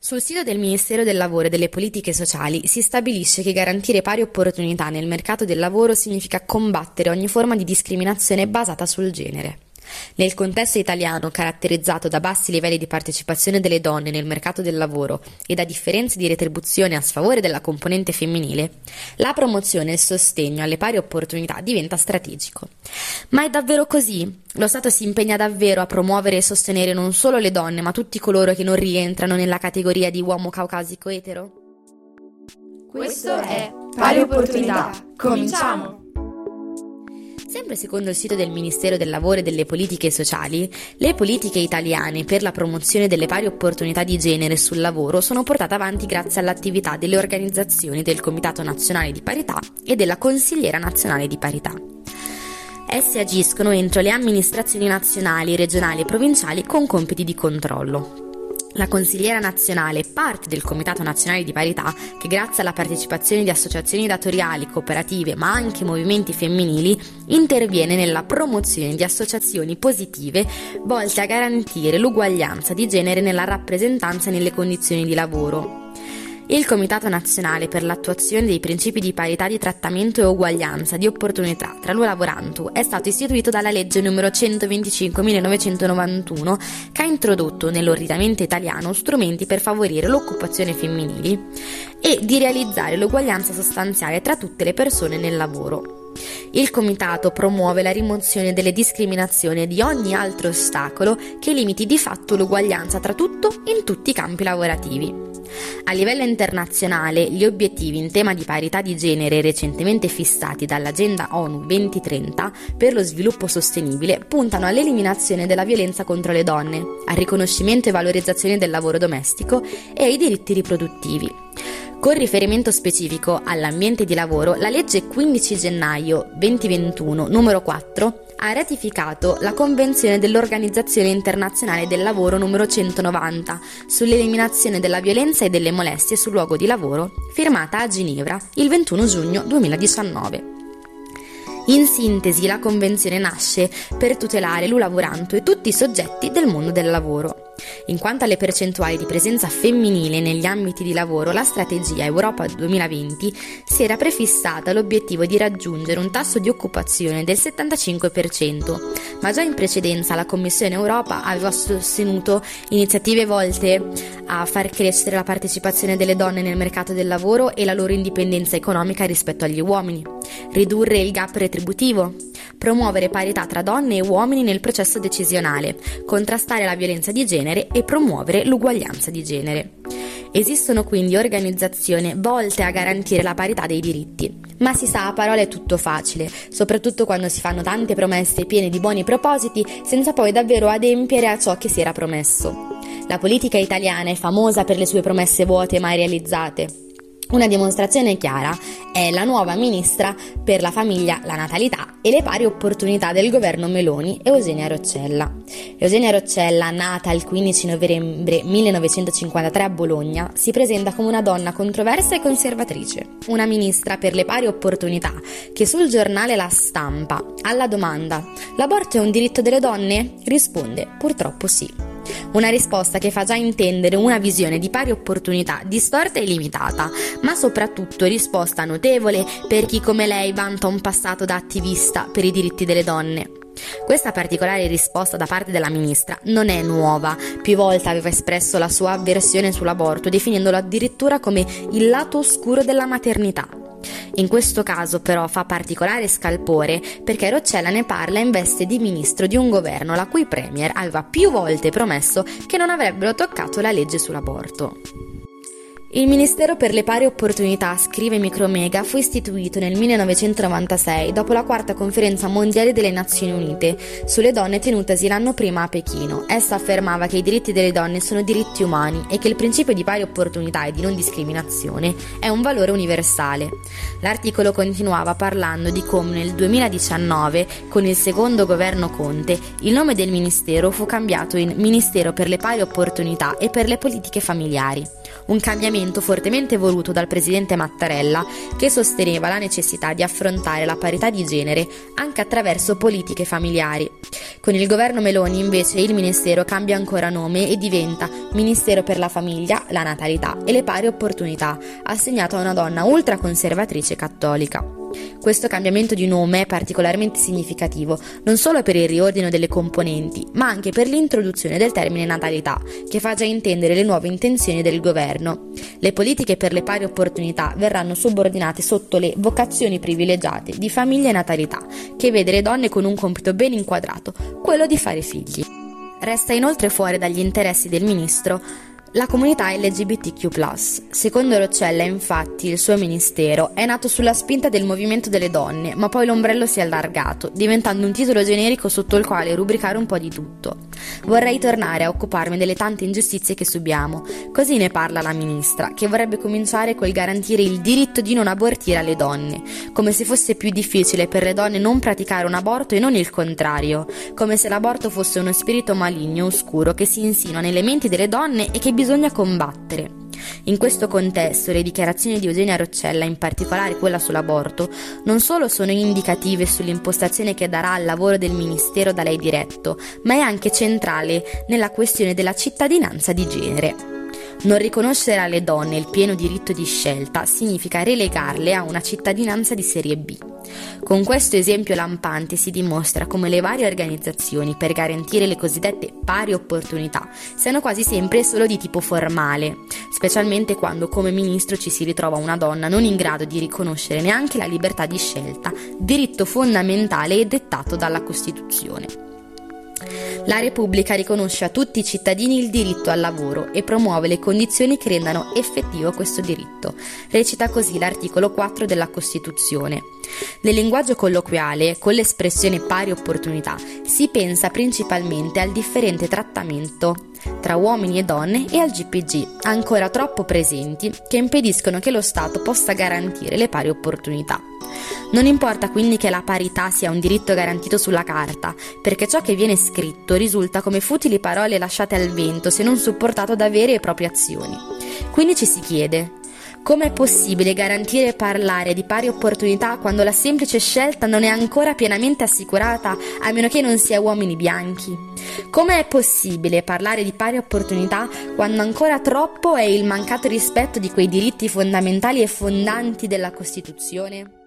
Sul sito del Ministero del Lavoro e delle Politiche Sociali si stabilisce che garantire pari opportunità nel mercato del lavoro significa combattere ogni forma di discriminazione basata sul genere. Nel contesto italiano, caratterizzato da bassi livelli di partecipazione delle donne nel mercato del lavoro e da differenze di retribuzione a sfavore della componente femminile, la promozione e il sostegno alle pari opportunità diventa strategico. Ma è davvero così? Lo Stato si impegna davvero a promuovere e sostenere non solo le donne, ma tutti coloro che non rientrano nella categoria di uomo caucasico etero? Questo è Pari Opportunità. Cominciamo! Sempre secondo il sito del Ministero del Lavoro e delle Politiche Sociali, le politiche italiane per la promozione delle pari opportunità di genere sul lavoro sono portate avanti grazie all'attività delle organizzazioni del Comitato Nazionale di Parità e della Consigliera Nazionale di Parità. Esse agiscono entro le amministrazioni nazionali, regionali e provinciali con compiti di controllo. La consigliera nazionale, parte del Comitato Nazionale di Parità, che grazie alla partecipazione di associazioni datoriali, cooperative, ma anche movimenti femminili, interviene nella promozione di associazioni positive volte a garantire l'uguaglianza di genere nella rappresentanza e nelle condizioni di lavoro. Il Comitato Nazionale per l'attuazione dei principi di parità di trattamento e uguaglianza di opportunità tra lavorantu è stato istituito dalla legge numero 125-1991 che ha introdotto nell'ordinamento italiano strumenti per favorire l'occupazione femminili e di realizzare l'uguaglianza sostanziale tra tutte le persone nel lavoro. Il Comitato promuove la rimozione delle discriminazioni e di ogni altro ostacolo che limiti di fatto l'uguaglianza tra tutto in tutti i campi lavorativi. A livello internazionale, gli obiettivi in tema di parità di genere recentemente fissati dall'Agenda ONU 2030 per lo sviluppo sostenibile puntano all'eliminazione della violenza contro le donne, al riconoscimento e valorizzazione del lavoro domestico e ai diritti riproduttivi. Con riferimento specifico all'ambiente di lavoro, la legge 15 gennaio 2021 numero 4 ha ratificato la Convenzione dell'Organizzazione Internazionale del Lavoro numero 190 sull'eliminazione della violenza e delle molestie sul luogo di lavoro, firmata a Ginevra il 21 giugno 2019. In sintesi, la Convenzione nasce per tutelare l'u lavoranto e tutti i soggetti del mondo del lavoro. In quanto alle percentuali di presenza femminile negli ambiti di lavoro, la strategia Europa 2020 si era prefissata l'obiettivo di raggiungere un tasso di occupazione del 75%, ma già in precedenza la Commissione Europa aveva sostenuto iniziative volte a far crescere la partecipazione delle donne nel mercato del lavoro e la loro indipendenza economica rispetto agli uomini, ridurre il gap retributivo, promuovere parità tra donne e uomini nel processo decisionale, contrastare la violenza di genere e promuovere l'uguaglianza di genere. Esistono quindi organizzazioni volte a garantire la parità dei diritti, ma si sa a parole è tutto facile, soprattutto quando si fanno tante promesse piene di buoni propositi senza poi davvero adempiere a ciò che si era promesso. La politica italiana è famosa per le sue promesse vuote mai realizzate. Una dimostrazione chiara è la nuova ministra per la famiglia, la natalità e le pari opportunità del governo Meloni, Eugenia Roccella. Eugenia Roccella, nata il 15 novembre 1953 a Bologna, si presenta come una donna controversa e conservatrice, una ministra per le pari opportunità che sul giornale La Stampa, alla domanda «L'aborto è un diritto delle donne?» risponde «Purtroppo sì». Una risposta che fa già intendere una visione di pari opportunità distorta e limitata, ma soprattutto risposta notevole per chi come lei vanta un passato da attivista per i diritti delle donne. Questa particolare risposta da parte della ministra non è nuova, più volte aveva espresso la sua avversione sull'aborto, definendolo addirittura come il lato oscuro della maternità. In questo caso però fa particolare scalpore perché Roccella ne parla in veste di ministro di un governo la cui premier aveva più volte promesso che non avrebbero toccato la legge sull'aborto. Il Ministero per le pari opportunità, scrive Micromega, fu istituito nel 1996 dopo la quarta conferenza mondiale delle Nazioni Unite sulle donne tenutasi l'anno prima a Pechino. Essa affermava che i diritti delle donne sono diritti umani e che il principio di pari opportunità e di non discriminazione è un valore universale. L'articolo continuava parlando di come nel 2019, con il secondo governo Conte, il nome del Ministero fu cambiato in Ministero per le pari opportunità e per le politiche familiari. Un cambiamento movimento fortemente voluto dal presidente Mattarella, che sosteneva la necessità di affrontare la parità di genere anche attraverso politiche familiari. Con il governo Meloni invece il Ministero cambia ancora nome e diventa Ministero per la famiglia, la natalità e le pari opportunità, assegnato a una donna ultraconservatrice cattolica. Questo cambiamento di nome è particolarmente significativo non solo per il riordino delle componenti, ma anche per l'introduzione del termine natalità, che fa già intendere le nuove intenzioni del governo. Le politiche per le pari opportunità verranno subordinate sotto le vocazioni privilegiate di famiglia e natalità, che vede le donne con un compito ben inquadrato, quello di fare figli. Resta inoltre fuori dagli interessi del ministro la comunità LGBTQ. Secondo Roccella, infatti, il suo ministero è nato sulla spinta del movimento delle donne, ma poi l'ombrello si è allargato, diventando un titolo generico sotto il quale rubricare un po' di tutto. Vorrei tornare a occuparmi delle tante ingiustizie che subiamo. Così ne parla la ministra, che vorrebbe cominciare col garantire il diritto di non abortire alle donne, come se fosse più difficile per le donne non praticare un aborto e non il contrario, come se l'aborto fosse uno spirito maligno oscuro che si insinua nelle menti delle donne e che bisogna combattere. In questo contesto le dichiarazioni di Eugenia Roccella, in particolare quella sull'aborto, non solo sono indicative sull'impostazione che darà al lavoro del Ministero da lei diretto, ma è anche centrale nella questione della cittadinanza di genere. Non riconoscere alle donne il pieno diritto di scelta significa relegarle a una cittadinanza di serie B. Con questo esempio lampante si dimostra come le varie organizzazioni per garantire le cosiddette pari opportunità siano quasi sempre solo di tipo formale, specialmente quando come ministro ci si ritrova una donna non in grado di riconoscere neanche la libertà di scelta, diritto fondamentale e dettato dalla Costituzione. La Repubblica riconosce a tutti i cittadini il diritto al lavoro e promuove le condizioni che rendano effettivo questo diritto. Recita così l'articolo 4 della Costituzione. Nel linguaggio colloquiale, con l'espressione pari opportunità, si pensa principalmente al differente trattamento tra uomini e donne e al GPG, ancora troppo presenti, che impediscono che lo Stato possa garantire le pari opportunità. Non importa quindi che la parità sia un diritto garantito sulla carta, perché ciò che viene scritto risulta come futili parole lasciate al vento se non supportato da vere e proprie azioni. Quindi ci si chiede, Com'è possibile garantire e parlare di pari opportunità quando la semplice scelta non è ancora pienamente assicurata a meno che non sia uomini bianchi? Com'è possibile parlare di pari opportunità quando ancora troppo è il mancato rispetto di quei diritti fondamentali e fondanti della Costituzione?